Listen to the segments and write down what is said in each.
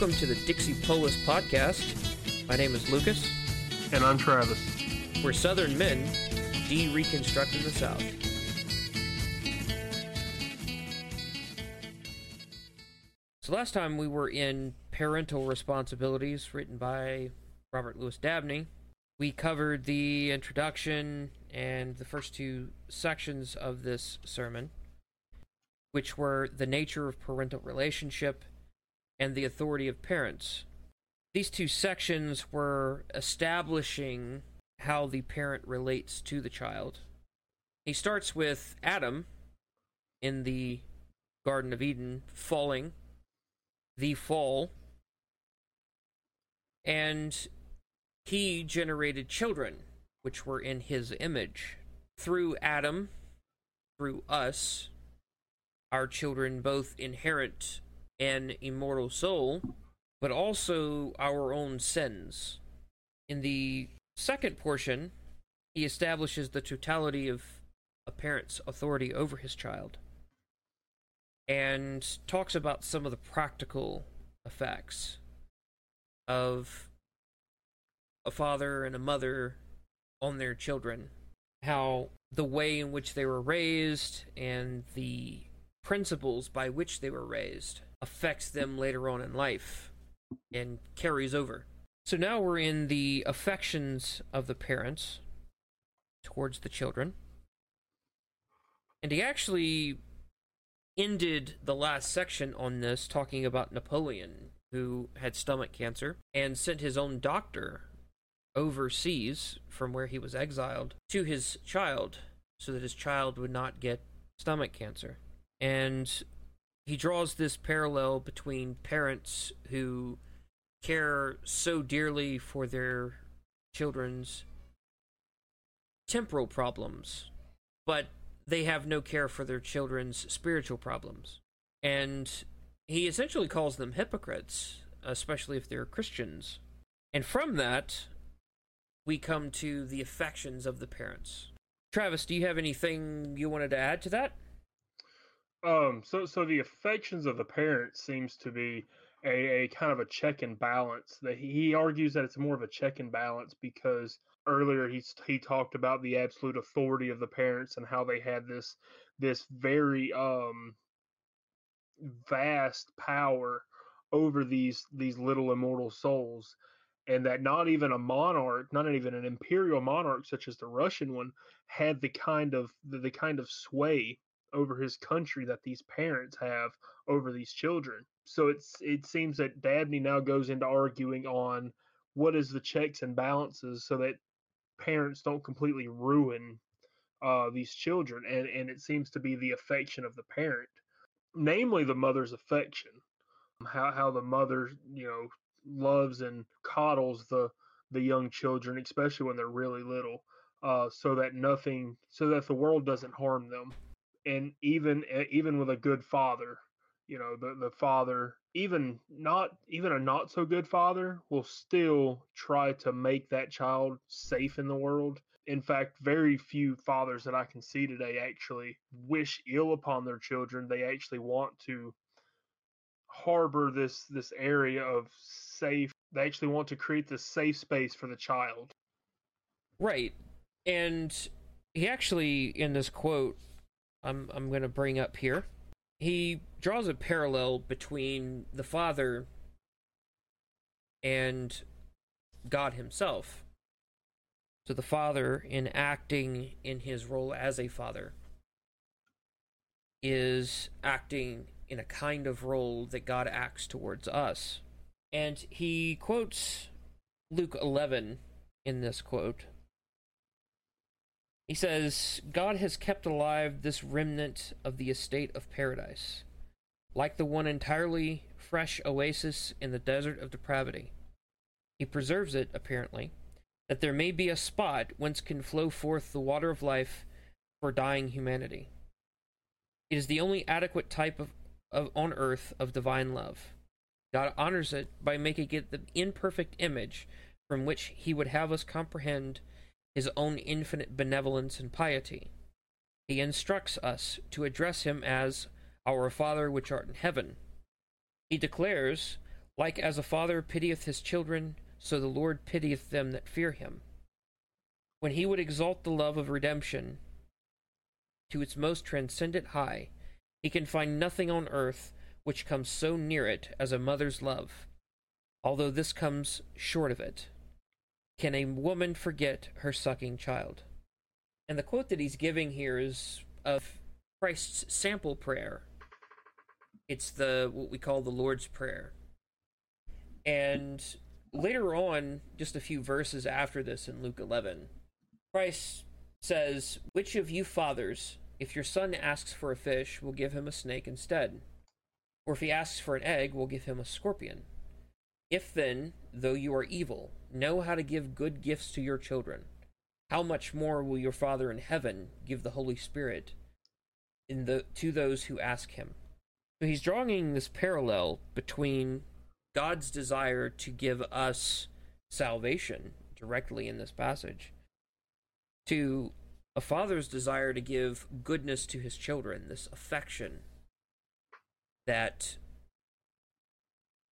Welcome to the Dixie Polis podcast. My name is Lucas. And I'm Travis. We're Southern men de-reconstructing the South. So last time we were in Parental Responsibilities, written by Robert Louis Dabney. We covered the introduction and the first two sections of this sermon, which were the nature of parental relationship and the authority of parents. These two sections were establishing how the parent relates to the child. He starts with Adam in the Garden of Eden falling, the fall, and he generated children which were in his image. Through Adam, through us, our children both inherit an immortal soul, but also our own sins. In the second portion, he establishes the totality of a parent's authority over his child and talks about some of the practical effects of a father and a mother on their children. How the way in which they were raised and the principles by which they were raised affects them later on in life and carries over. So now we're in the affections of the parents towards the children. And he actually ended the last section on this talking about Napoleon, who had stomach cancer and sent his own doctor overseas from where he was exiled to his child so that his child would not get stomach cancer. And he draws this parallel between parents who care so dearly for their children's temporal problems, but they have no care for their children's spiritual problems. And he essentially calls them hypocrites, especially if they're Christians. And from that, we come to the affections of the parents. Travis, do you have anything you wanted to add to that? Um, so so the affections of the parents seems to be a, a kind of a check and balance. That he argues that it's more of a check and balance because earlier he he talked about the absolute authority of the parents and how they had this this very um vast power over these these little immortal souls and that not even a monarch, not even an imperial monarch such as the Russian one, had the kind of the, the kind of sway over his country that these parents have over these children. So it's it seems that Dabney now goes into arguing on what is the checks and balances so that parents don't completely ruin uh, these children, and and it seems to be the affection of the parent, namely the mother's affection, how how the mother you know loves and coddles the the young children, especially when they're really little, uh, so that nothing, so that the world doesn't harm them and even eh, even with a good father you know the the father even not even a not so good father will still try to make that child safe in the world. In fact very few fathers that i can see today actually wish ill upon their children. They actually want to harbor this this area of safe they actually want to create this safe space for the child. Right and he actually in this quote I'm I'm going to bring up here. He draws a parallel between the Father and God Himself. So the Father, in acting in his role as a father, is acting in a kind of role that God acts towards us. And he quotes Luke 11 in this quote. He says, God has kept alive this remnant of the estate of paradise, like the one entirely fresh oasis in the desert of depravity. He preserves it, apparently, that there may be a spot whence can flow forth the water of life for dying humanity. It is the only adequate type of, of on earth of divine love. God honors it by making it the imperfect image from which he would have us comprehend his own infinite benevolence and piety. He instructs us to address him as Our Father which art in heaven. He declares, Like as a father pitieth his children, so the Lord pitieth them that fear him. When he would exalt the love of redemption to its most transcendent high, he can find nothing on earth which comes so near it as a mother's love, although this comes short of it. Can a woman forget her sucking child? And the quote that he's giving here is of Christ's sample prayer. It's the what we call the Lord's Prayer. And later on, just a few verses after this in Luke 11, Christ says, Which of you fathers, if your son asks for a fish, will give him a snake instead? Or if he asks for an egg, will give him a scorpion? If then, though you are evil, know how to give good gifts to your children, how much more will your Father in heaven give the Holy Spirit in the to those who ask him? So he's drawing this parallel between God's desire to give us salvation directly in this passage to a father's desire to give goodness to his children, this affection that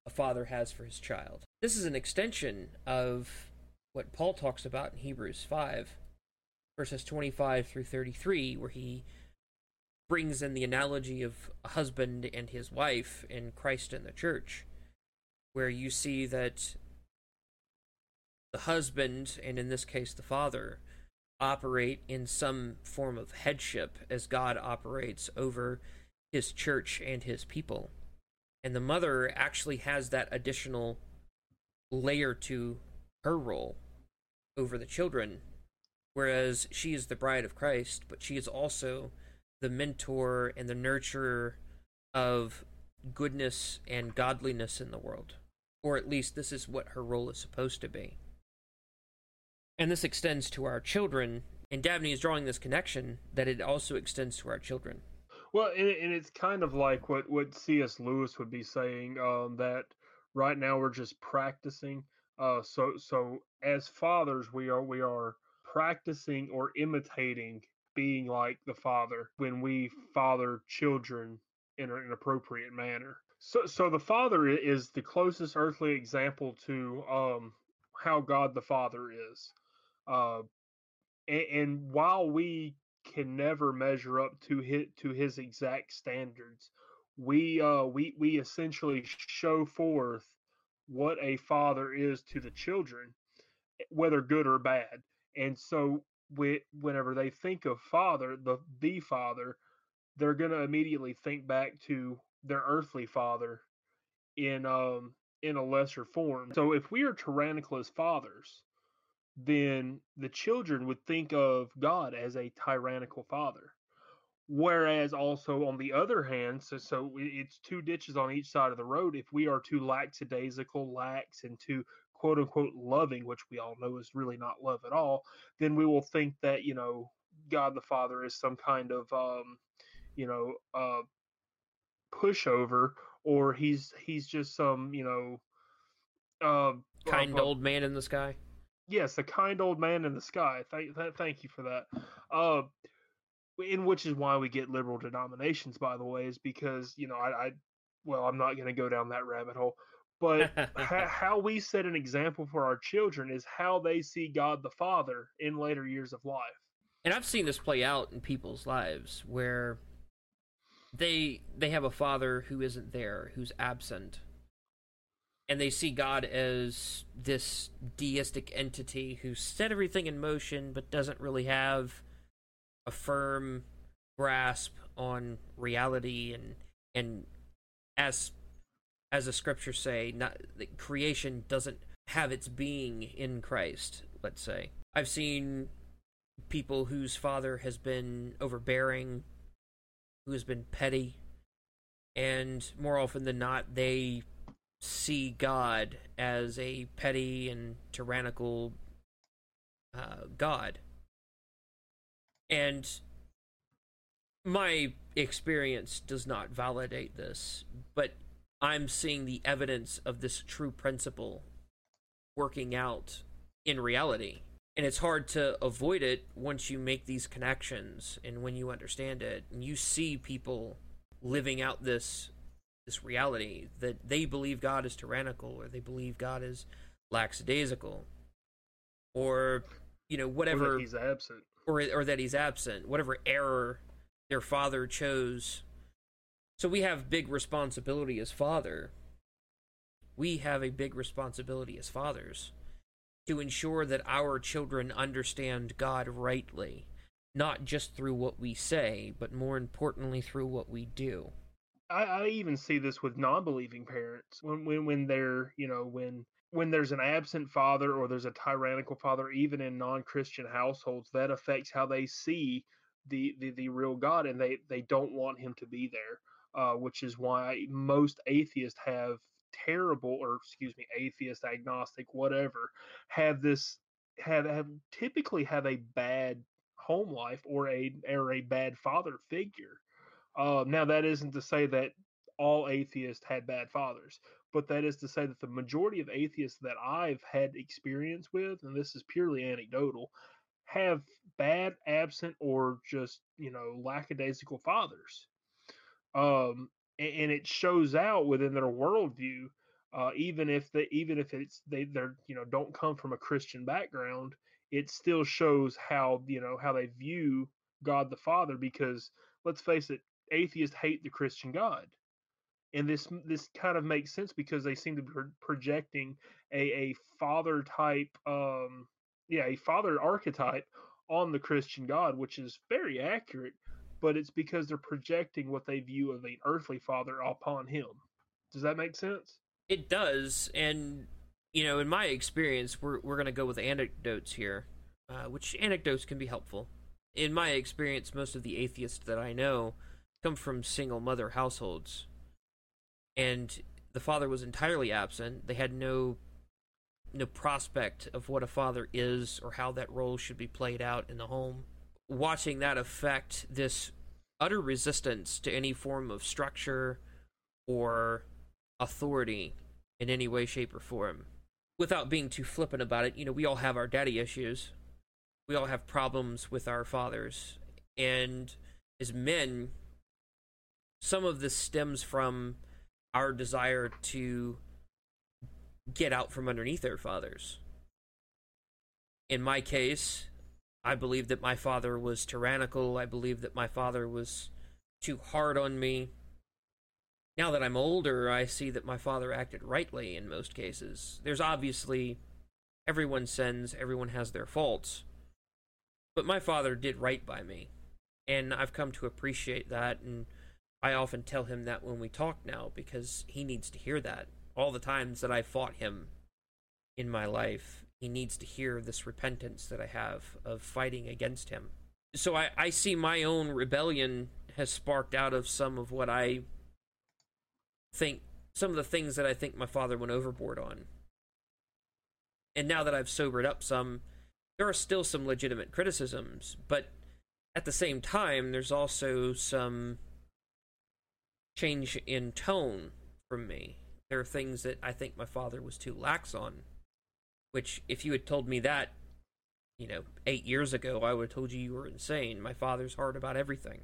a father has for his child. This is an extension of what Paul talks about in Hebrews 5, verses 25 through 33, where he brings in the analogy of a husband and his wife in Christ and the church, where you see that the husband, and in this case the father, operate in some form of headship as God operates over his church and his people. And the mother actually has that additional layer to her role over the children, whereas she is the bride of Christ, but she is also the mentor and the nurturer of goodness and godliness in the world. Or at least this is what her role is supposed to be. And this extends to our children, and Dabney is drawing this connection that it also extends to our children. Well, and, and it's kind of like what, what C.S. Lewis would be saying um, that right now we're just practicing. Uh, so so as fathers, we are we are practicing or imitating being like the father when we father children in an appropriate manner. So so the father is the closest earthly example to um, how God the Father is. Uh, and, and while we can never measure up to his to his exact standards, we uh we we essentially show forth what a father is to the children, eh, whether good or bad. And so we, whenever they think of father, the the father, they're gonna immediately think back to their earthly father in um in a lesser form. So if we are tyrannical as fathers, then the children would think of God as a tyrannical father. Whereas also on the other hand, so so it's two ditches on each side of the road. If we are too lackadaisical, lax, and too quote unquote loving, which we all know is really not love at all, then we will think that you know God the Father is some kind of um, you know uh, pushover, or he's he's just some you know uh, kind uh, old man in the sky yes, a kind old man in the sky. Thank, th- thank you for that. Uh, in which is why we get liberal denominations, by the way, is because you know I, I well, I'm not going to go down that rabbit hole, but ha- how we set an example for our children is how they see God the Father in later years of life. And I've seen this play out in people's lives where they they have a father who isn't there, who's absent, and they see God as this deistic entity who set everything in motion but doesn't really have a firm grasp on reality and and as as the scriptures say not creation doesn't have its being in Christ let's say. I've seen people whose father has been overbearing who has been petty and more often than not they see God as a petty and tyrannical uh, God. And my experience does not validate this, but I'm seeing the evidence of this true principle working out in reality. And it's hard to avoid it once you make these connections and when you understand it and you see people living out this this reality that they believe God is tyrannical or they believe God is lackadaisical or you know whatever or that he's absent. or or that he's absent whatever error their father chose. So we have big responsibility as father. We have a big responsibility as fathers to ensure that our children understand God rightly not just through what we say but more importantly through what we do I, I even see this with non-believing parents when, when when they're you know when when there's an absent father or there's a tyrannical father, even in non-Christian households, that affects how they see the the, the real God, and they they don't want him to be there. Uh, which is why most atheists have terrible, or excuse me, atheist, agnostic, whatever, have this have have typically have a bad home life or a or a bad father figure. Uh, now that isn't to say that all atheists had bad fathers, but that is to say that the majority of atheists that I've had experience with, and this is purely anecdotal, have bad, absent, or just you know lackadaisical fathers. Um, and, and it shows out within their worldview. Uh, even if they, even if it's they, they're you know don't come from a Christian background, it still shows how you know how they view God the Father. Because let's face it, atheists hate the Christian God. And this this kind of makes sense because they seem to be projecting a, a father type um yeah a father archetype on the christian god which is very accurate but it's because they're projecting what they view of an earthly father upon him. Does that make sense? It does and you know in my experience we're, we're going to go with anecdotes here uh, which anecdotes can be helpful. In my experience most of the atheists that i know come from single mother households and the father was entirely absent. They had no no prospect of what a father is or how that role should be played out in the home. Watching that affect this utter resistance to any form of structure or authority in any way, shape, or form. Without being too flippant about it, you know, we all have our daddy issues. We all have problems with our fathers. And as men, some of this stems from our desire to get out from underneath our fathers. In my case, I believe that my father was tyrannical. I believe that my father was too hard on me. Now that I'm older, I see that my father acted rightly in most cases. There's obviously everyone sins, everyone has their faults. But my father did right by me. And I've come to appreciate that and I often tell him that when we talk now because he needs to hear that. All the times that I fought him in my life, he needs to hear this repentance that I have of fighting against him. So I, I see my own rebellion has sparked out of some of what I think, some of the things that I think my father went overboard on. And now that I've sobered up some, there are still some legitimate criticisms, but at the same time, there's also some change in tone from me. There are things that I think my father was too lax on, which if you had told me that, you know, eight years ago, I would have told you you were insane. My father's hard about everything.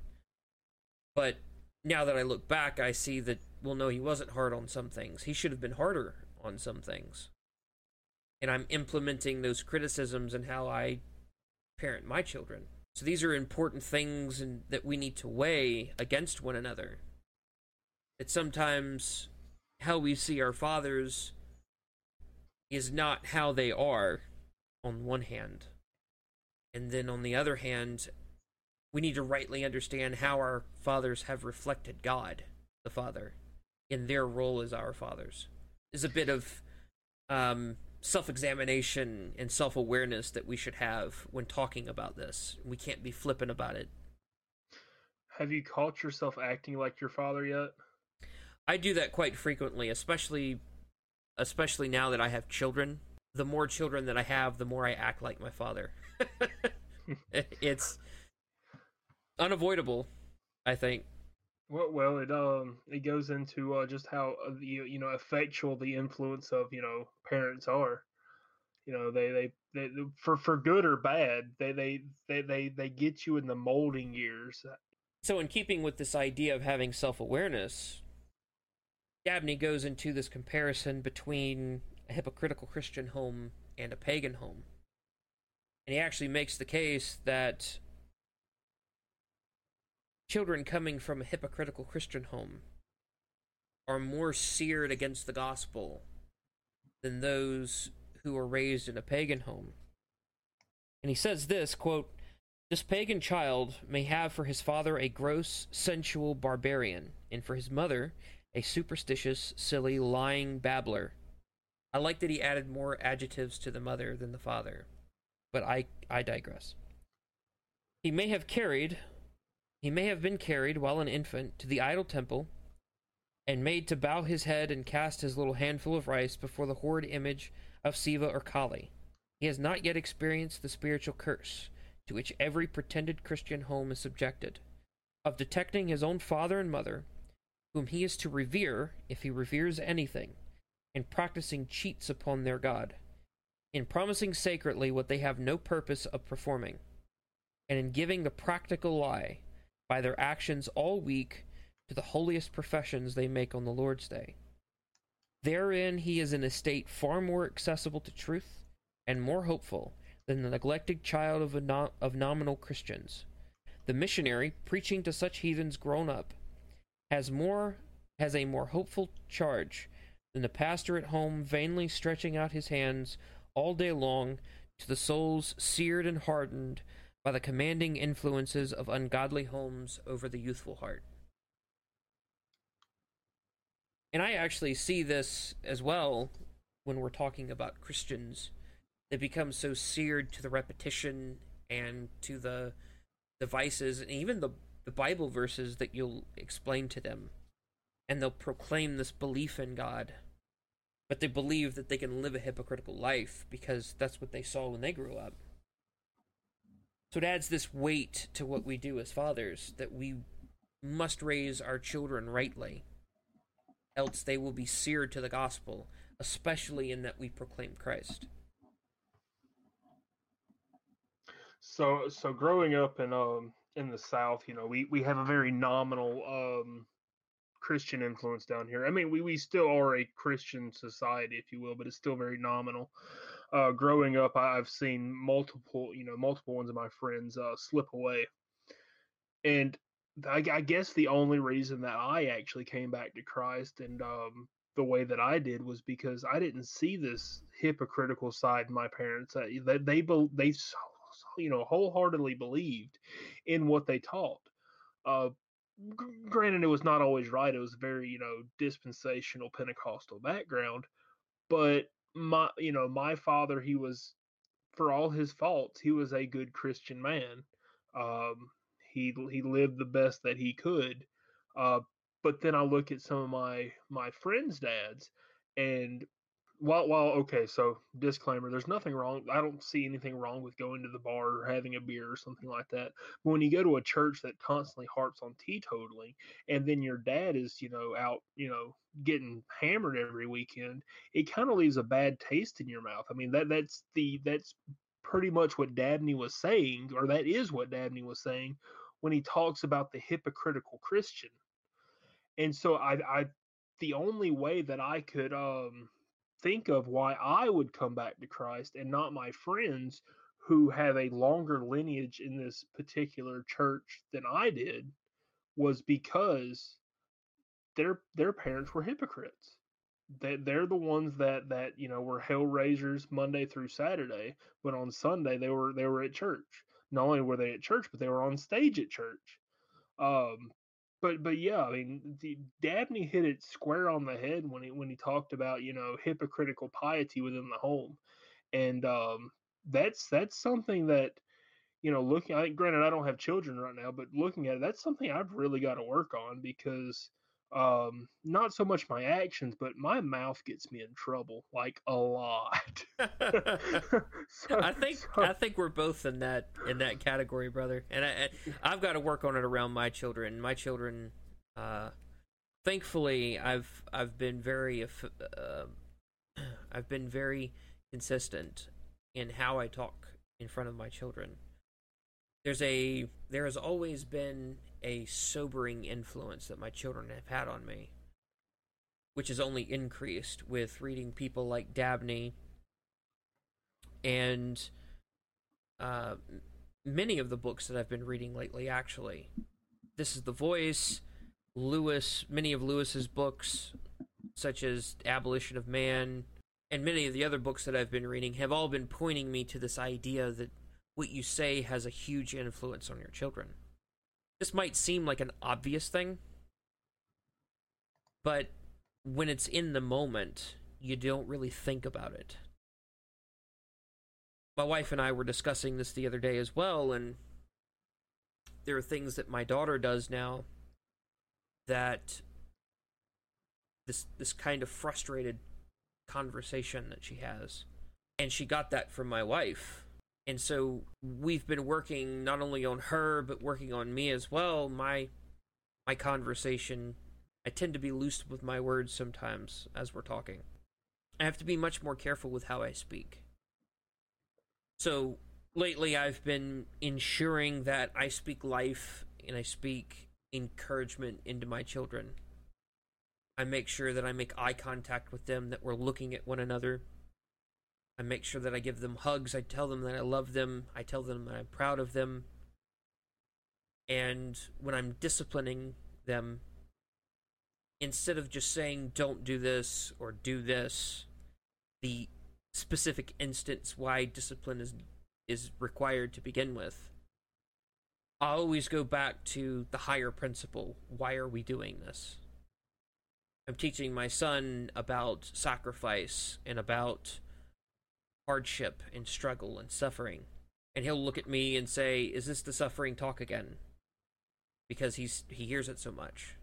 But now that I look back, I see that, well, no, he wasn't hard on some things. He should have been harder on some things. And I'm implementing those criticisms in how I parent my children. So these are important things and that we need to weigh against one another sometimes how we see our fathers is not how they are on one hand. And then on the other hand, we need to rightly understand how our fathers have reflected God, the Father, in their role as our fathers. Is a bit of um, self examination and self awareness that we should have when talking about this. We can't be flippant about it. Have you caught yourself acting like your father yet? I do that quite frequently, especially especially now that I have children. The more children that I have, the more I act like my father. it's unavoidable, I think. Well, well, it um it goes into uh, just how uh, the you know effectual the influence of you know parents are. You know they they, they for for good or bad they, they they they they get you in the molding years. So in keeping with this idea of having self awareness, Dabney goes into this comparison between a hypocritical Christian home and a pagan home. And he actually makes the case that children coming from a hypocritical Christian home are more seared against the gospel than those who were raised in a pagan home. And he says this quote, This pagan child may have for his father a gross, sensual barbarian, and for his mother a superstitious, silly, lying babbler. I like that he added more adjectives to the mother than the father, but I, I digress. He may have carried, he may have been carried while an infant to the idol temple and made to bow his head and cast his little handful of rice before the horrid image of Siva or Kali. He has not yet experienced the spiritual curse to which every pretended Christian home is subjected, of detecting his own father and mother, whom he is to revere if he reveres anything, in practicing cheats upon their God, in promising sacredly what they have no purpose of performing, and in giving the practical lie by their actions all week to the holiest professions they make on the Lord's day. Therein he is in a state far more accessible to truth and more hopeful than the neglected child of, of nominal Christians. The missionary, preaching to such heathens grown up, has more has a more hopeful charge than the pastor at home vainly stretching out his hands all day long to the souls seared and hardened by the commanding influences of ungodly homes over the youthful heart. And I actually see this as well when we're talking about Christians that become so seared to the repetition and to the devices and even the, the Bible verses that you'll explain to them. And they'll proclaim this belief in God. But they believe that they can live a hypocritical life because that's what they saw when they grew up. So it adds this weight to what we do as fathers that we must raise our children rightly else they will be seared to the gospel, especially in that we proclaim Christ. So, so growing up in um in the South, you know, we we have a very nominal um Christian influence down here. I mean, we we still are a Christian society, if you will, but it's still very nominal. Uh, growing up, I've seen multiple, you know, multiple ones of my friends uh, slip away, and I, I, guess the only reason that I actually came back to Christ and um, the way that I did was because I didn't see this hypocritical side in my parents. They they they you know wholeheartedly believed in what they taught. Uh, g- granted, it was not always right. It was very you know dispensational Pentecostal background, but my you know my father he was for all his faults he was a good Christian man. Um, he he lived the best that he could. Uh, but then I look at some of my my friends' dads, and while okay, so disclaimer, there's nothing wrong. I don't see anything wrong with going to the bar or having a beer or something like that. But when you go to a church that constantly harps on teetotaling, and then your dad is you know out you know getting hammered every weekend, it kind of leaves a bad taste in your mouth. I mean that that's the that's pretty much what Dabney was saying, or that is what Dabney was saying when he talks about the hypocritical Christian. And so I, I the only way that I could um, think of why I would come back to Christ and not my friends who have a longer lineage in this particular church than I did was because their their parents were hypocrites. They they're the ones that that you know were hell raisers Monday through Saturday, but on Sunday they were they were at church not only were they at church, but they were on stage at church. Um, but but yeah, I mean, the, Dabney hit it square on the head when he when he talked about you know hypocritical piety within the home, and um, that's that's something that you know looking. I think, granted, I don't have children right now, but looking at it, that's something I've really got to work on because um not so much my actions but my mouth gets me in trouble like a lot. So, i think so. i think we're both in that in that category brother. And i i've got to work on it around my children. My children uh thankfully i've i've been very uh, i've been very consistent in how i talk in front of my children. There's a there has always been a sobering influence that my children have had on me. which has only increased with reading people like Dabney and uh, many of the books that I've been reading lately, actually. This is the Voice, Lewis, many of Lewis's books, such as Abolition of Man, and many of the other books that I've been reading have all been pointing me to this idea that what you say has a huge influence on your children. This might seem like an obvious thing, but when it's in the moment, you don't really think about it. My wife and I were discussing this the other day as well, and there are things that my daughter does now that this this kind of frustrated conversation that she has. And she got that from my wife. And so we've been working not only on her but working on me as well. My my conversation I tend to be loose with my words sometimes as we're talking. I have to be much more careful with how I speak. So lately I've been ensuring that I speak life and I speak encouragement into my children. I make sure that I make eye contact with them, that we're looking at one another. I make sure that I give them hugs. I tell them that I love them. I tell them that I'm proud of them. And when I'm disciplining them, instead of just saying, don't do this or do this, the specific instance why discipline is is required to begin with. I always go back to the higher principle. Why are we doing this? I'm teaching my son about sacrifice and about hardship and struggle and suffering. And he'll look at me and say, "Is this the suffering talk again?" Because he's he hears it so much.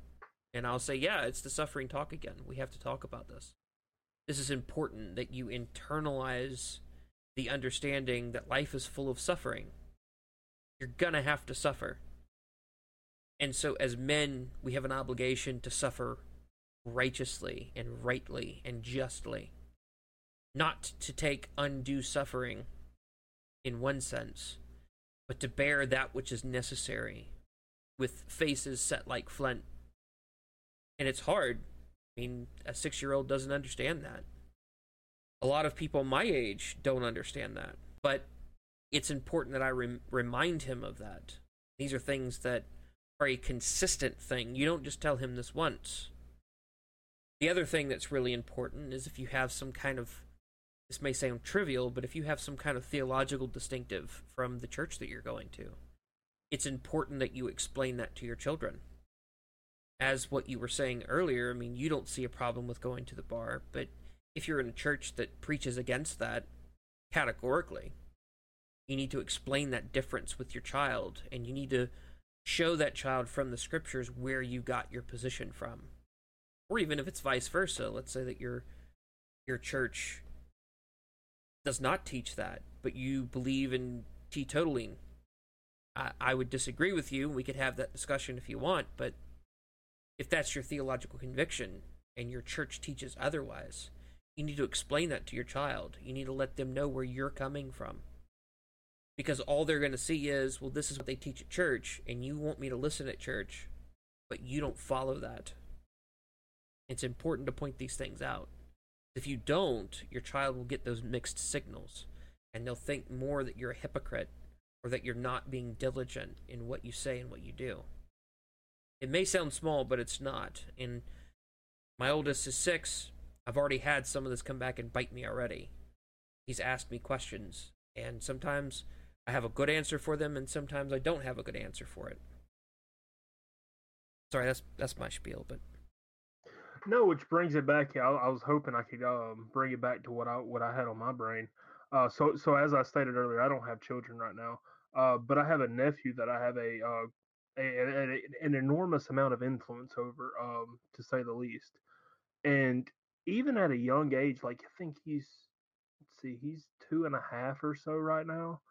And I'll say, "Yeah, it's the suffering talk again. We have to talk about this." This is important that you internalize the understanding that life is full of suffering. You're gonna have to suffer. And so, as men, we have an obligation to suffer righteously and rightly and justly. Not to take undue suffering in one sense, but to bear that which is necessary with faces set like flint. And it's hard I mean, a six year old doesn't understand that. A lot of people my age don't understand that. But it's important that I rem- remind him of that. These are things that are a consistent thing. You don't just tell him this once. The other thing that's really important is if you have some kind of, this may sound trivial, but if you have some kind of theological distinctive from the church that you're going to, it's important that you explain that to your children as what you were saying earlier, I mean, you don't see a problem with going to the bar, but if you're in a church that preaches against that categorically, you need to explain that difference with your child, and you need to show that child from the scriptures where you got your position from. Or even if it's vice versa, let's say that your your church does not teach that, but you believe in teetotaling. I, I would disagree with you. We could have that discussion if you want, but if that's your theological conviction and your church teaches otherwise, you need to explain that to your child. You need to let them know where you're coming from. Because all they're going to see is, well, this is what they teach at church, and you want me to listen at church, but you don't follow that. It's important to point these things out. If you don't, your child will get those mixed signals, and they'll think more that you're a hypocrite or that you're not being diligent in what you say and what you do. It may sound small, but it's not. And my oldest is six. I've already had some of this come back and bite me already. He's asked me questions, and sometimes I have a good answer for them, and sometimes I don't have a good answer for it. Sorry, that's that's my spiel, but no, which brings it back. I, I was hoping I could um, bring it back to what I what I had on my brain. Uh, so so as I stated earlier, I don't have children right now, uh, but I have a nephew that I have a uh, a, a, an enormous amount of influence over, um, to say the least. And even at a young age, like I think he's, let's see, he's two and a half or so right now,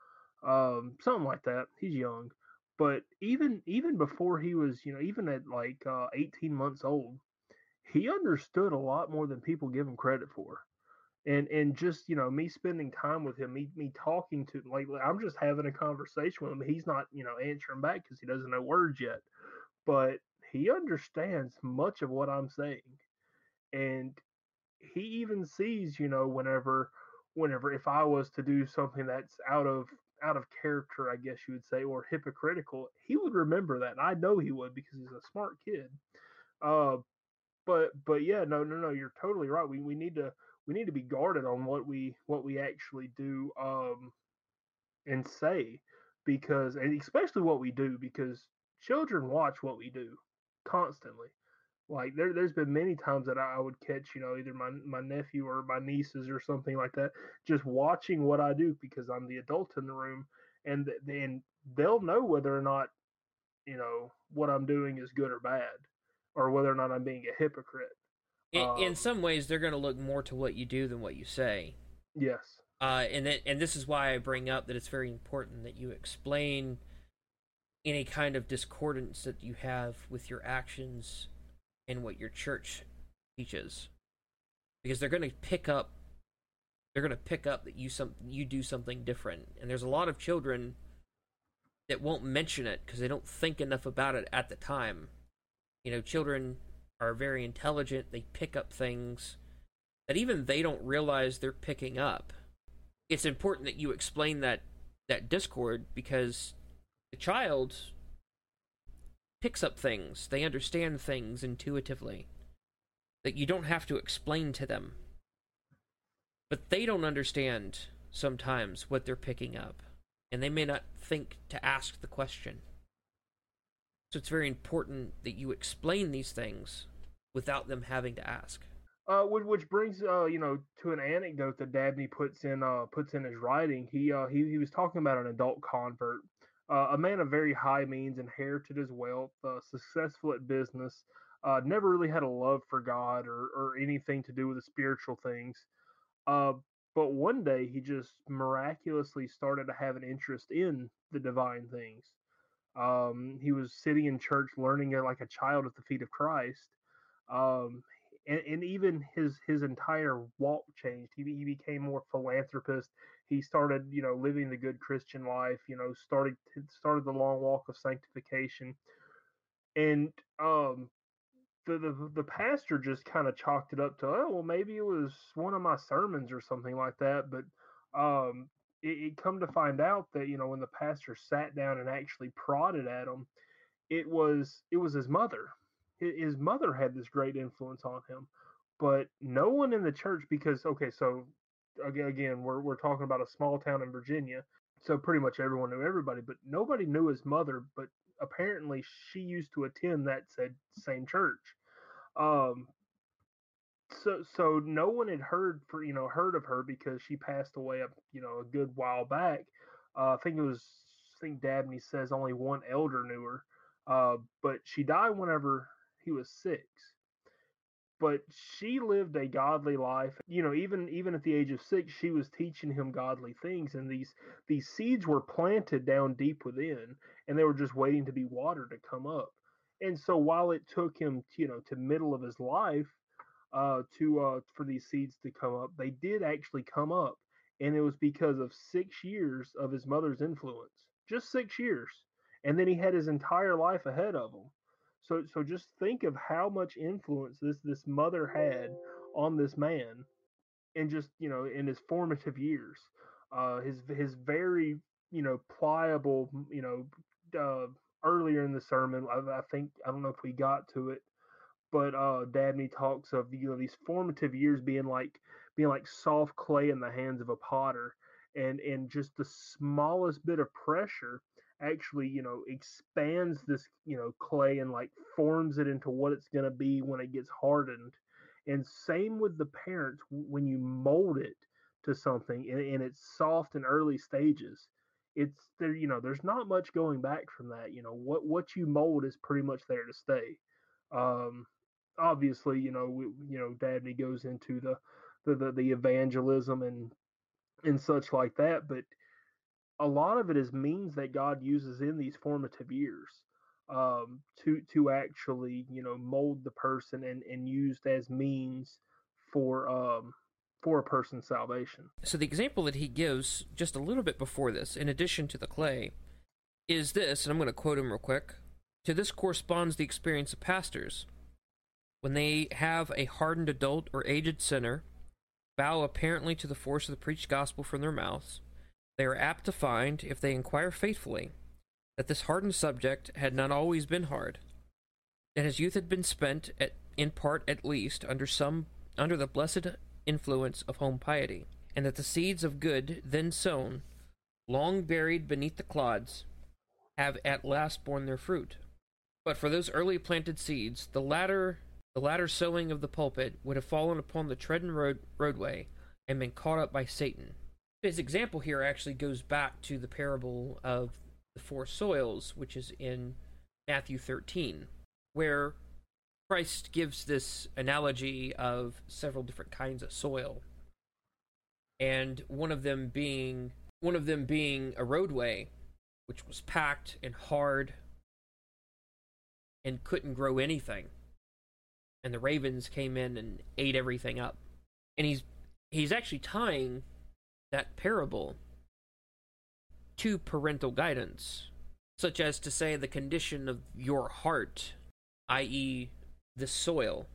um, something like that. He's young, but even even before he was, you know, even at like uh, 18 months old, he understood a lot more than people give him credit for and and just you know me spending time with him me me talking to him, like i'm just having a conversation with him he's not you know answering back because he doesn't know words yet but he understands much of what i'm saying and he even sees, you know, whenever whenever if I was to do something that's out of out of character, I guess you would say, or hypocritical, he would remember that. And I know he would because he's a smart kid. Uh, but but yeah, no no no, you're totally right. We we need to we need to be guarded on what we what we actually do um and say because and especially what we do because children watch what we do constantly. Like there, there's been many times that I would catch, you know, either my my nephew or my nieces or something like that, just watching what I do because I'm the adult in the room, and then they'll know whether or not, you know, what I'm doing is good or bad, or whether or not I'm being a hypocrite. In, um, in some ways, they're going to look more to what you do than what you say. Yes. Uh, and that, and this is why I bring up that it's very important that you explain any kind of discordance that you have with your actions and what your church teaches because they're going to pick up they're going to pick up that you some you do something different and there's a lot of children that won't mention it because they don't think enough about it at the time you know children are very intelligent they pick up things that even they don't realize they're picking up it's important that you explain that that discord because the child picks up things, they understand things intuitively that you don't have to explain to them. But they don't understand sometimes what they're picking up, and they may not think to ask the question. So it's very important that you explain these things without them having to ask. Uh, which, brings uh, you know to an anecdote that Dabney puts in uh, puts in his writing. He uh, he he was talking about an adult convert uh, a man of very high means, inherited his wealth, uh, successful at business, uh, never really had a love for God or, or anything to do with the spiritual things. Uh, but one day he just miraculously started to have an interest in the divine things. Um, he was sitting in church learning like a child at the feet of Christ. Um, and, and, even his his entire walk changed. He, he became more philanthropist he started, you know, living the good Christian life. You know, started started the long walk of sanctification, and um, the the, the pastor just kind of chalked it up to, oh well, maybe it was one of my sermons or something like that. But um, it, it come to find out that you know when the pastor sat down and actually prodded at him, it was it was his mother. His mother had this great influence on him but no one in the church because okay so again, we're we're talking about a small town in Virginia, so pretty much everyone knew everybody, but nobody knew his mother. But apparently, she used to attend that said same church. Um, so so no one had heard for you know heard of her because she passed away a you know a good while back. Uh, I think it was I think Dabney says only one elder knew her, uh, but she died whenever he was six but she lived a godly life you know even even at the age of 6 she was teaching him godly things and these these seeds were planted down deep within and they were just waiting to be watered to come up and so while it took him you know to middle of his life uh to uh for these seeds to come up. They did actually come up and it was because of 6 years of his mother's influence just 6 years and then he had his entire life ahead of him. So so just think of how much influence this this mother had on this man, and just you know in his formative years, uh, his his very you know pliable you know uh, earlier in the sermon I, I, think I don't know if we got to it, but uh, Dabney talks of you know these formative years being like being like soft clay in the hands of a potter, and and just the smallest bit of pressure actually you know expands this you know clay and like forms it into what it's going to be when it gets hardened and same with the parents when you mold it to something and, and it's soft in early stages it's there you know there's not much going back from that you know what what you mold is pretty much there to stay um obviously you know we, you know Dabney goes into the, the the the evangelism and and such like that but a lot of it is means that God uses in these formative years um, to to actually you know mold the person and and used as means for um, for a person's salvation. So the example that he gives just a little bit before this, in addition to the clay, is this, and I'm going to quote him real quick. To this corresponds the experience of pastors. When they have a hardened adult or aged sinner bow apparently to the force of the preached gospel from their mouths, they are apt to find, if they inquire faithfully, that this hardened subject had not always been hard, that his youth had been spent, at, in part at least, under some under the blessed influence of home piety, and that the seeds of good then sown, long buried beneath the clods, have at last borne their fruit. But for those early planted seeds, the latter the latter sowing of the pulpit would have fallen upon the trodden road, roadway and been caught up by Satan. His example here actually goes back to the parable of the four soils, which is in Matthew 13, where Christ gives this analogy of several different kinds of soil, and one of them being one of them being a roadway, which was packed and hard and couldn't grow anything. And the ravens came in and ate everything up. And he's he's actually tying that parable to parental guidance, such as to say the condition of your heart, i.e., the soil,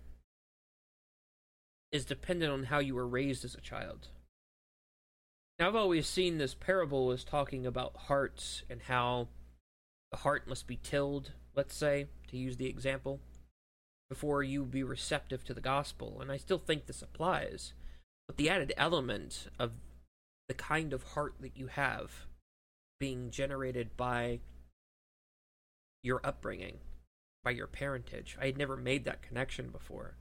is dependent on how you were raised as a child. Now, I've always seen this parable as talking about hearts and how the heart must be tilled, let's say, to use the example, before you be receptive to the gospel. And I still think this applies. But the added element of the kind of heart that you have being generated by your upbringing, by your parentage. I had never made that connection before.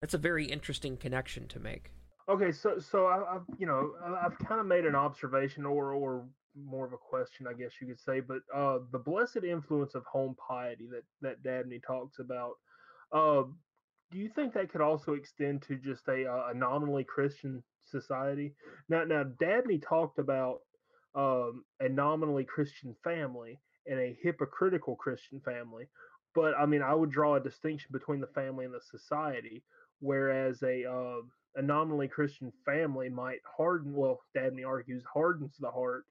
That's a very interesting connection to make. Okay, so so I, have you know I've kind of made an observation or or more of a question, I guess you could say, but uh, the blessed influence of home piety that that Dabney talks about. Uh, do you think that could also extend to just a, a nominally Christian society? Now, now Dabney talked about um, a nominally Christian family and a hypocritical Christian family, but I mean, I would draw a distinction between the family and the society, whereas a uh, a nominally Christian family might harden. Well, Dabney argues hardens the heart,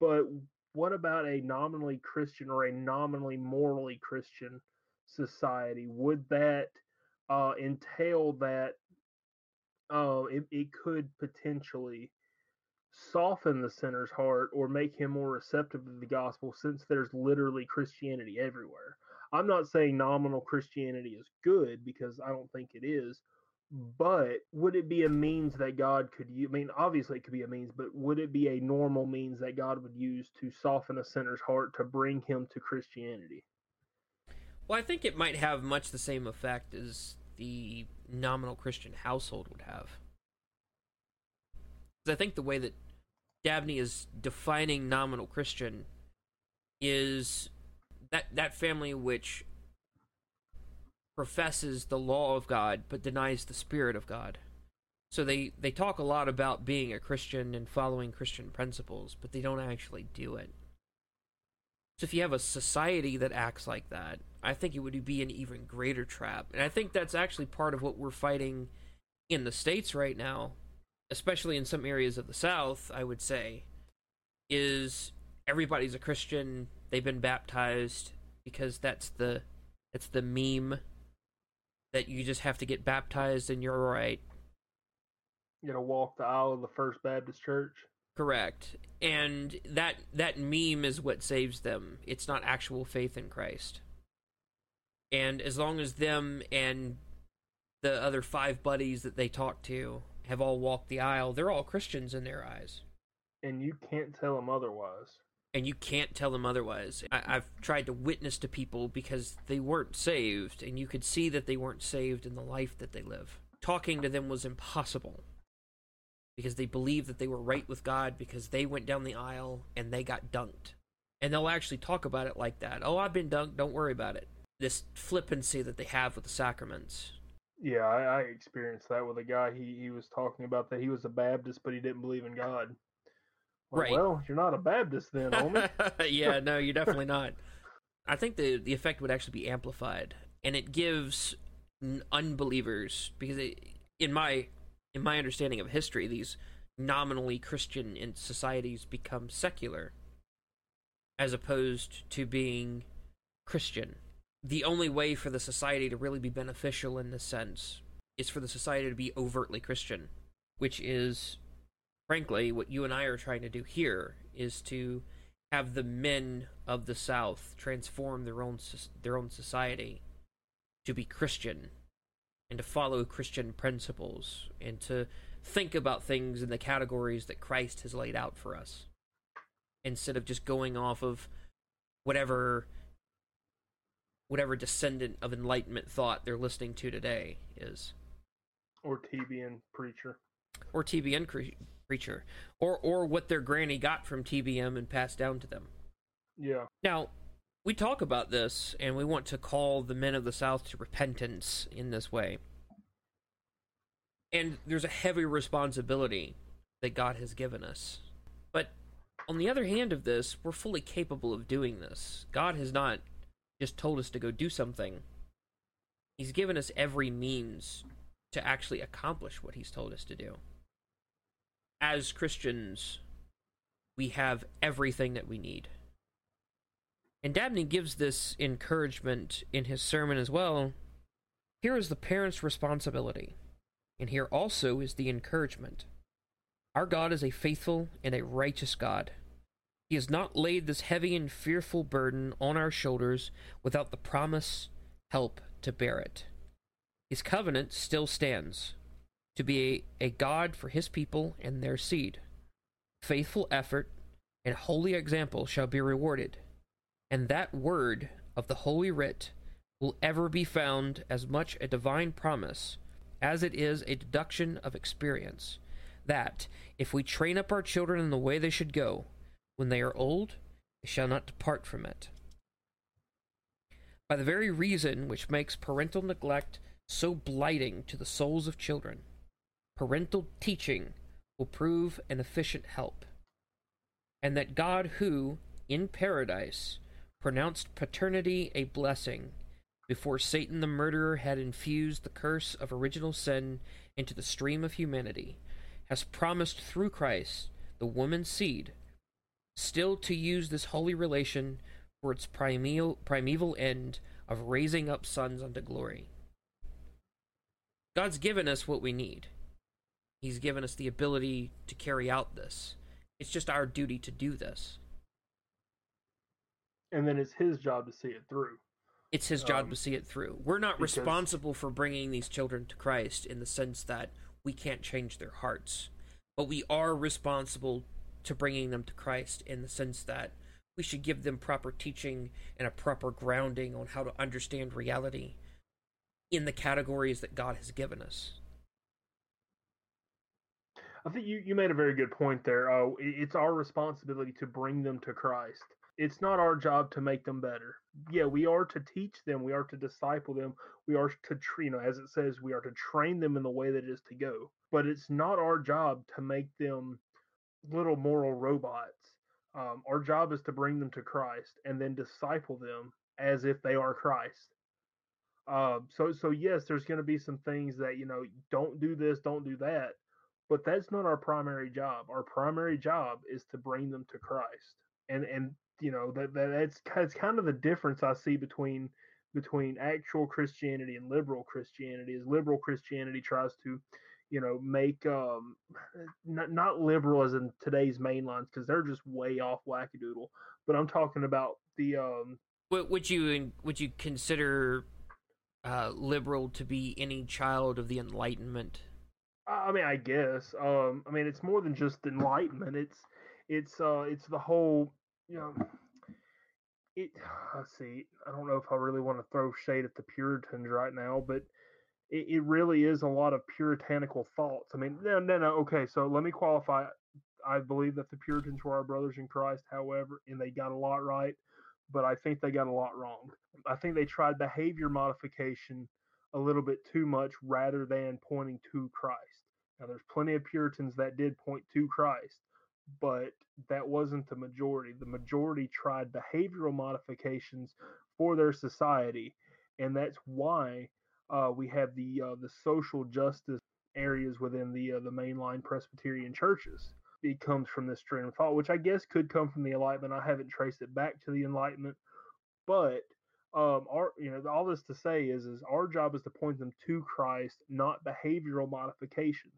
but what about a nominally Christian or a nominally morally Christian society? Would that uh, entail that uh, it, it could potentially soften the sinner's heart or make him more receptive to the gospel since there's literally Christianity everywhere. I'm not saying nominal Christianity is good because I don't think it is, but would it be a means that God could use? I mean, obviously it could be a means, but would it be a normal means that God would use to soften a sinner's heart to bring him to Christianity? Well, I think it might have much the same effect as the nominal Christian household would have. I think the way that Dabney is defining nominal Christian is that that family which professes the law of God but denies the spirit of God. So they they talk a lot about being a Christian and following Christian principles, but they don't actually do it. So if you have a society that acts like that, I think it would be an even greater trap. And I think that's actually part of what we're fighting in the states right now, especially in some areas of the South, I would say, is everybody's a Christian, they've been baptized because that's the that's the meme that you just have to get baptized and you're right. You know, walk the aisle of the First Baptist Church. Correct. And that that meme is what saves them. It's not actual faith in Christ. And as long as them and the other five buddies that they talk to have all walked the aisle, they're all Christians in their eyes. And you can't tell them otherwise and you can't tell them otherwise. I, have tried to witness to people because they weren't saved, and you could see that they weren't saved in the life that they live. Talking to them was impossible because they believed that they were right with God because they went down the aisle and they got dunked. And they'll actually talk about it like that. Oh, I've been dunked, don't worry about it. This flippancy that they have with the sacraments. Yeah, I, I experienced that with a guy. He he was talking about that he was a Baptist, but he didn't believe in God. Well, right. Well, you're not a Baptist then, homie. yeah, no, you're definitely not. I think the the effect would actually be amplified, and it gives unbelievers because it, in my in my understanding of history, these nominally Christian in societies become secular, as opposed to being Christian. The only way for the society to really be beneficial in this sense is for the society to be overtly Christian, which is, frankly, what you and I are trying to do here is to have the men of the South transform their own their own society to be Christian and to follow Christian principles and to think about things in the categories that Christ has laid out for us instead of just going off of whatever whatever descendant of enlightenment thought they're listening to today is or TBN preacher or TBN cre- preacher or or what their granny got from TBN and passed down to them. Yeah. Now, we talk about this and we want to call the men of the South to repentance in this way. And there's a heavy responsibility that God has given us. But on the other hand of this, we're fully capable of doing this. God has not just told us to go do something. He's given us every means to actually accomplish what he's told us to do. As Christians, we have everything that we need. And Dabney gives this encouragement in his sermon as well. Here is the parent's responsibility, and here also is the encouragement. Our God is a faithful and a righteous God. He has not laid this heavy and fearful burden on our shoulders without the promise, help to bear it. His covenant still stands to be a, a God for his people and their seed. Faithful effort and holy example shall be rewarded, and that word of the Holy Writ will ever be found as much a divine promise as it is a deduction of experience. That, if we train up our children in the way they should go, when they are old, they shall not depart from it. By the very reason which makes parental neglect so blighting to the souls of children, parental teaching will prove an efficient help. And that God, who, in paradise, pronounced paternity a blessing, before Satan the murderer had infused the curse of original sin into the stream of humanity, has promised through Christ, the woman's seed, still to use this holy relation for its primeval, primeval end of raising up sons unto glory. God's given us what we need. He's given us the ability to carry out this. It's just our duty to do this. And then it's his job to see it through. It's his job um, to see it through. We're not because... responsible for bringing these children to Christ in the sense that we can't change their hearts. But we are responsible to bringing them to Christ in the sense that we should give them proper teaching and a proper grounding on how to understand reality in the categories that God has given us. I think you, you made a very good point there. Uh, it's our responsibility to bring them to Christ. It's not our job to make them better. Yeah, we are to teach them. We are to disciple them. We are to, you know, as it says, we are to train them in the way that is to go. But it's not our job to make them little moral robots. Um, our job is to bring them to Christ and then disciple them as if they are Christ. Uh, so, so yes, there's going to be some things that you know, don't do this, don't do that, but that's not our primary job. Our primary job is to bring them to Christ, and and you know that, that that's that's kind of the difference I see between between actual Christianity and liberal Christianity. Is liberal Christianity tries to you know, make um, not, not liberal as in today's mainlines because they're just way off wackadoodle. But I'm talking about the um. Would you would you consider uh, liberal to be any child of the Enlightenment? I mean, I guess. Um, I mean, it's more than just enlightenment. It's it's uh, it's the whole you know. It. Let's see. I don't know if I really want to throw shade at the Puritans right now, but it, it really is a lot of puritanical thoughts. I mean, no, no, no. Okay, so let me qualify. I believe that the Puritans were our brothers in Christ, however, and they got a lot right, but I think they got a lot wrong. I think they tried behavior modification a little bit too much rather than pointing to Christ. Now, there's plenty of Puritans that did point to Christ, but that wasn't the majority. The majority tried behavioral modifications for their society, and that's why uh, we have the uh, the social justice areas within the uh, the mainline Presbyterian churches. It comes from this train of thought, which I guess could come from the Enlightenment. I haven't traced it back to the Enlightenment, but um, our you know all this to say is is our job is to point them to Christ, not behavioral modifications.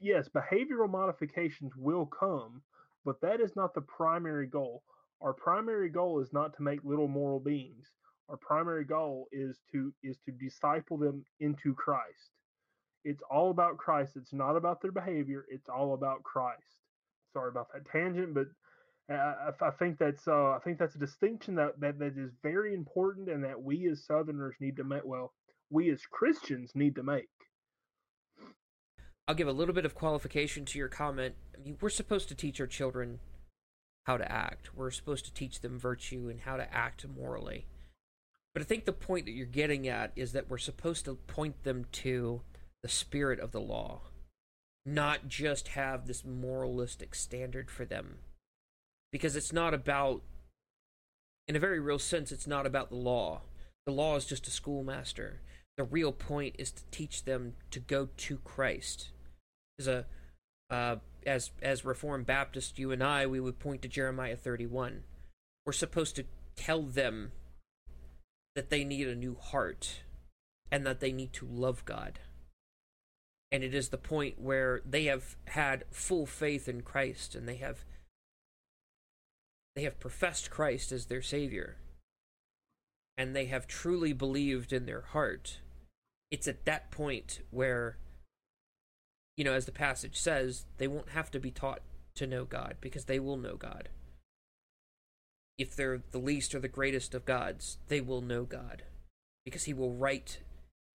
Yes, behavioral modifications will come, but that is not the primary goal. Our primary goal is not to make little moral beings. Our primary goal is to is to disciple them into Christ. It's all about Christ. It's not about their behavior. It's all about Christ. Sorry about that tangent, but I, I think that's uh, I think that's a distinction that, that that is very important, and that we as Southerners need to make. Well, we as Christians need to make. I'll give a little bit of qualification to your comment. I mean, we're supposed to teach our children how to act. We're supposed to teach them virtue and how to act morally. But I think the point that you're getting at is that we're supposed to point them to the spirit of the law, not just have this moralistic standard for them. Because it's not about in a very real sense it's not about the law. The law is just a schoolmaster. The real point is to teach them to go to christ. As a uh, as as reformed Baptist, you and i we would point to jeremiah 31 we're supposed to tell them that they need a new heart and that they need to love god and it is the point where they have had full faith in christ and they have they have professed Christ as their Savior, and they have truly believed in their heart, it's at that point where, you know, as the passage says, they won't have to be taught to know God because they will know God. If they're the least or the greatest of gods, they will know God because He will write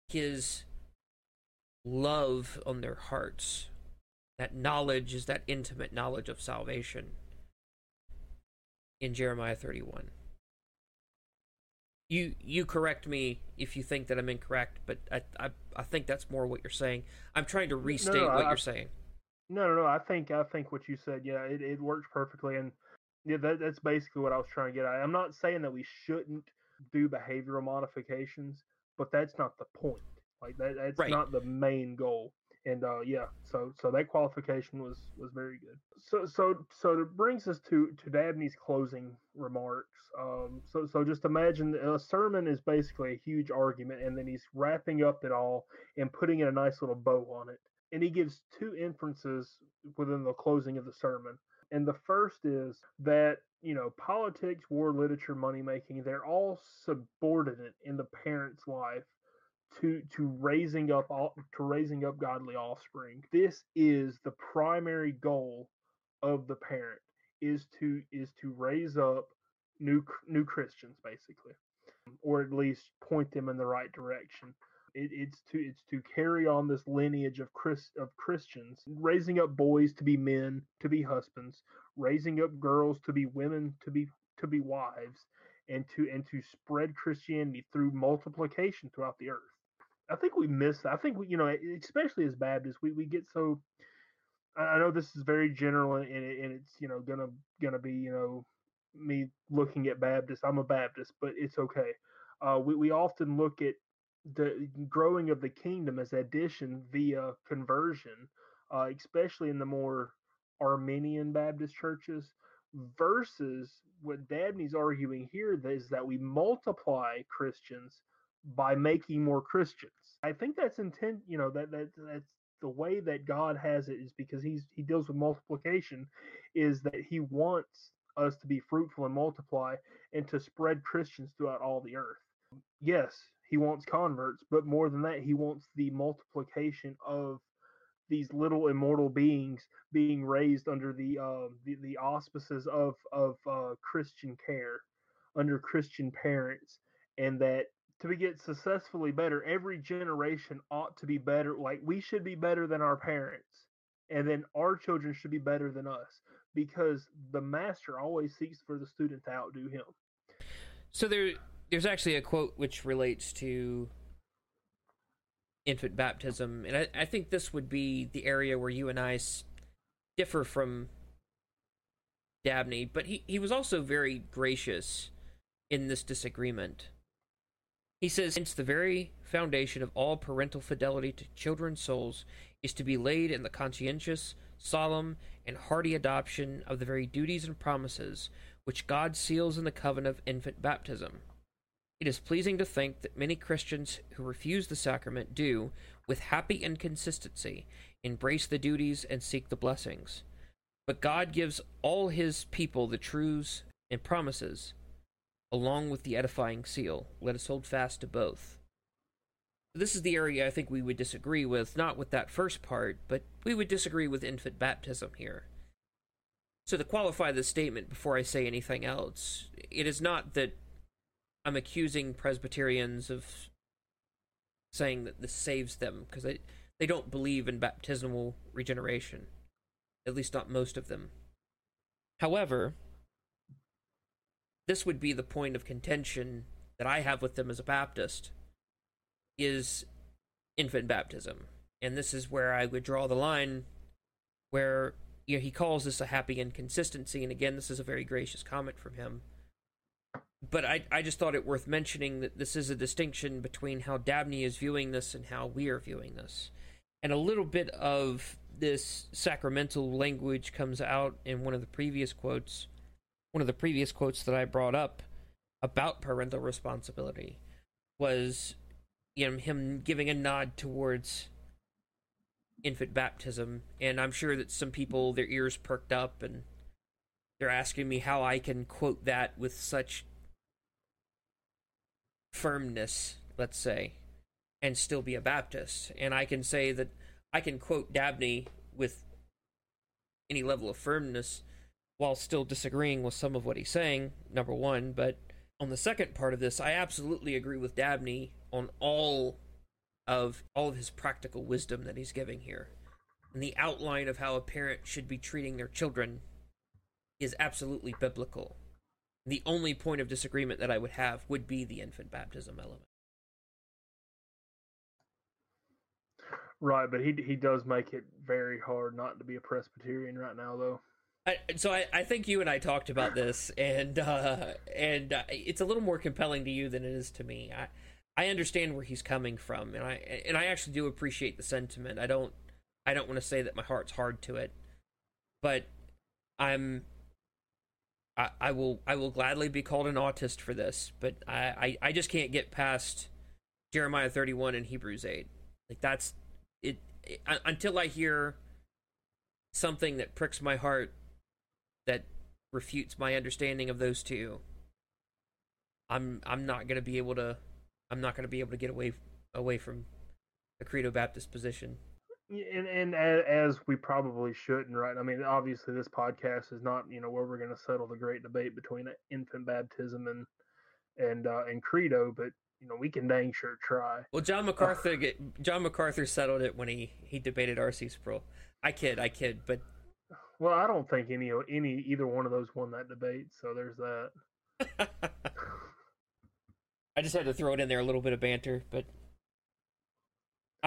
His love on their hearts. That knowledge is that intimate knowledge of salvation in Jeremiah 31. You you correct me if you think that I'm incorrect, but I I, I think that's more what you're saying. I'm trying to restate no, no, what I, you're saying. No, no, no. I think I think what you said, yeah, it, it works perfectly, and yeah, that, that's basically what I was trying to get at. I'm not saying that we shouldn't do behavioral modifications, but that's not the point. Like that, that's right. not the main goal and uh, yeah, so so that qualification was was very good. So so so it brings us to to Dabney's closing remarks. Um, so so just imagine a sermon is basically a huge argument, and then he's wrapping up it all and putting in a nice little bow on it. And he gives two inferences within the closing of the sermon. And the first is that you know politics, war, literature, money making, they're all subordinate in the parent's life to to raising up all to raising up godly offspring. This is the primary goal of the parent is to is to raise up new new Christians basically, or at least point them in the right direction. It, it's to it's to carry on this lineage of Chris of Christians, raising up boys to be men, to be husbands, raising up girls to be women, to be to be wives, and to and to spread Christianity through multiplication throughout the earth. I think we miss. I think we, you know, especially as Baptists, we, we get so. I know this is very general, and, it, and it's you know gonna gonna be you know me looking at Baptists. I'm a Baptist, but it's okay. Uh, we we often look at the growing of the kingdom as addition via conversion, uh, especially in the more Arminian Baptist churches, versus what Dabney's arguing here is that we multiply Christians by making more Christians. I think that's intent. You know that that that's the way that God has it is because he's he deals with multiplication, is that he wants us to be fruitful and multiply and to spread Christians throughout all the earth. Yes, he wants converts, but more than that, he wants the multiplication of these little immortal beings being raised under the uh, the, the auspices of of uh, Christian care, under Christian parents, and that to get successfully better, every generation ought to be better. Like we should be better than our parents, and then our children should be better than us because the master always seeks for the student to outdo him. So there, there's actually a quote which relates to infant baptism, and I, I think this would be the area where you and I differ from Dabney, but he, he was also very gracious in this disagreement. He says, Since the very foundation of all parental fidelity to children's souls is to be laid in the conscientious, solemn, and hearty adoption of the very duties and promises which God seals in the covenant of infant baptism. It is pleasing to think that many Christians who refuse the sacrament do, with happy inconsistency, embrace the duties and seek the blessings. But God gives all his people the truths and promises, along with the edifying seal. Let us hold fast to both. This is the area I think we would disagree with, not with that first part, but we would disagree with infant baptism here. So, to qualify this statement before I say anything else, it is not that I'm accusing Presbyterians of saying that this saves them because they they don't believe in baptismal regeneration. At least not most of them. However, this would be the point of contention that I have with them as a Baptist is infant baptism. And this is where I would draw the line where you know, he calls this a happy inconsistency and again this is a very gracious comment from him but I, I just thought it worth mentioning that this is a distinction between how Dabney is viewing this and how we are viewing this. And a little bit of this sacramental language comes out in one of the previous quotes, one of the previous quotes that I brought up about parental responsibility was you know, him giving a nod towards infant baptism. And I'm sure that some people, their ears perked up and they're asking me how I can quote that with such firmness, let's say, and still be a Baptist. And I can say that I can quote Dabney with any level of firmness while still disagreeing with some of what he's saying, number one. But on the second part of this, I absolutely agree with Dabney on all of all of his practical wisdom that he's giving here. And the outline of how a parent should be treating their children is absolutely biblical. The only point of disagreement that I would have would be the infant baptism element. Right, but he he does make it very hard not to be a Presbyterian right now, though. I, so I, I think you and I talked about this, and uh, and uh, it's a little more compelling to you than it is to me. I I understand where he's coming from, and I and I actually do appreciate the sentiment. I don't I don't want to say that my heart's hard to it, but I'm I, I will I will gladly be called an autist for this, but I, I, I just can't get past Jeremiah 31 and Hebrews 8. Like that's it, it until I hear something that pricks my heart that refutes my understanding of those two. I'm I'm not to be able to I'm not to be able to get away away from the Credo Baptist position and and as we probably shouldn't, right? I mean, obviously, this podcast is not you know where we're going to settle the great debate between infant baptism and and uh, and credo, but you know we can dang sure try. Well, John MacArthur get, John MacArthur settled it when he he debated R.C. Sproul. I kid, I kid, but well, I don't think any any either one of those won that debate, so there's that. I just had to throw it in there a little bit of banter, but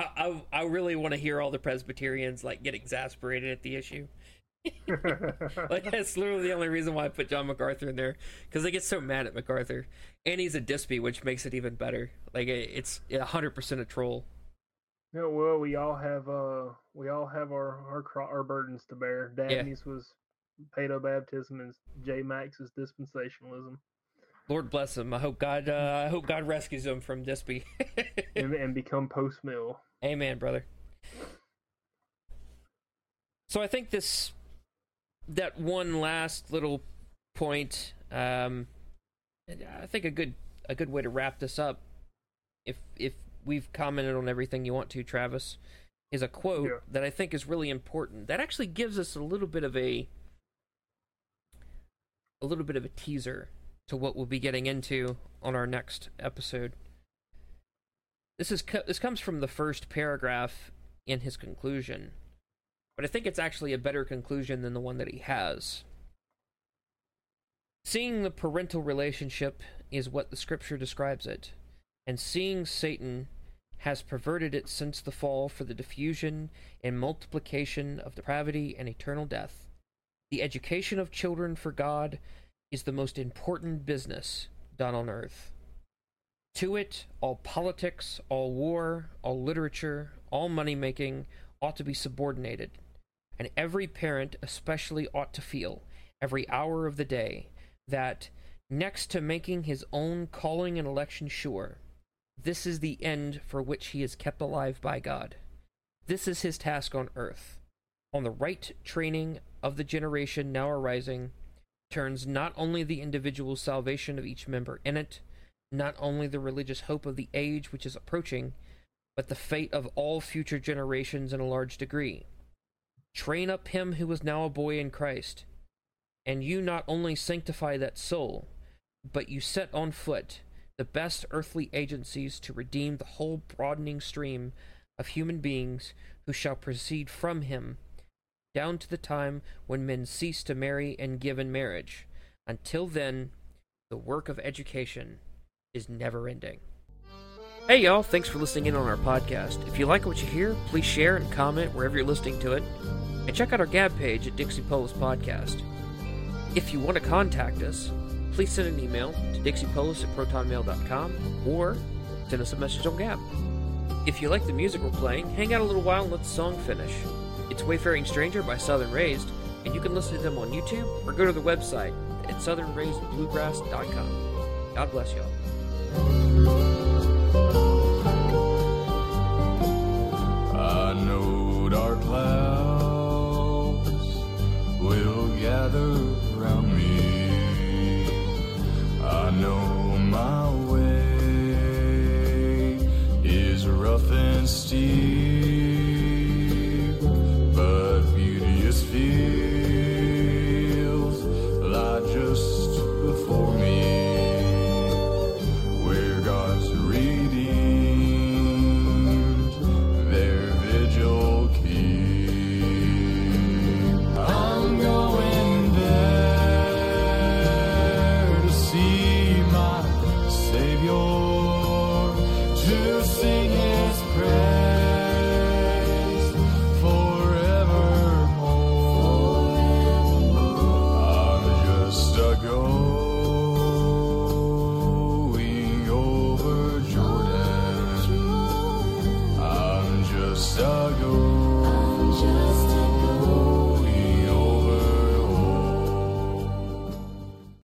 I, I, I really want to hear all the Presbyterians like get exasperated at the issue. like that's literally the only reason why I put John MacArthur in there because they get so mad at MacArthur, and he's a Dispy, which makes it even better. Like it's hundred percent a troll. Yeah, well, we all have uh, we all have our our our burdens to bear. Dabney's yeah. was pedo baptism, and J Mac's dispensationalism. Lord bless him. I hope God. Uh, I hope God rescues him from Dispy and, and become post mill. Amen, brother. So I think this that one last little point. Um, I think a good a good way to wrap this up, if if we've commented on everything you want to, Travis, is a quote yeah. that I think is really important. That actually gives us a little bit of a a little bit of a teaser to what we'll be getting into on our next episode. This is this comes from the first paragraph in his conclusion, but I think it's actually a better conclusion than the one that he has. Seeing the parental relationship is what the scripture describes it, and seeing Satan has perverted it since the fall for the diffusion and multiplication of depravity and eternal death. The education of children for God is the most important business done on earth. To it, all politics, all war, all literature, all money making ought to be subordinated, and every parent especially ought to feel, every hour of the day, that Next to making his own calling and election sure, this is the end for which he is kept alive by God. This is his task on earth. On the right training of the generation now arising turns not only the individual salvation of each member in it, not only the religious hope of the age which is approaching, but the fate of all future generations in a large degree. Train up him who is now a boy in Christ, and you not only sanctify that soul, but you set on foot the best earthly agencies to redeem the whole broadening stream of human beings who shall proceed from him down to the time when men cease to marry and give in marriage. Until then, the work of education is never ending. Hey y'all, thanks for listening in on our podcast. If you like what you hear, please share and comment wherever you're listening to it. And check out our Gab page at Dixie Polis Podcast. If you want to contact us, please send an email to dixiepolis at protonmail.com or send us a message on Gab. If you like the music we're playing, hang out a little while and let the song finish. It's Wayfaring Stranger by Southern Raised, and you can listen to them on YouTube or go to their website at southernraisedbluegrass.com. God bless y'all. I know dark clouds will gather me. I know my way is rough and steep,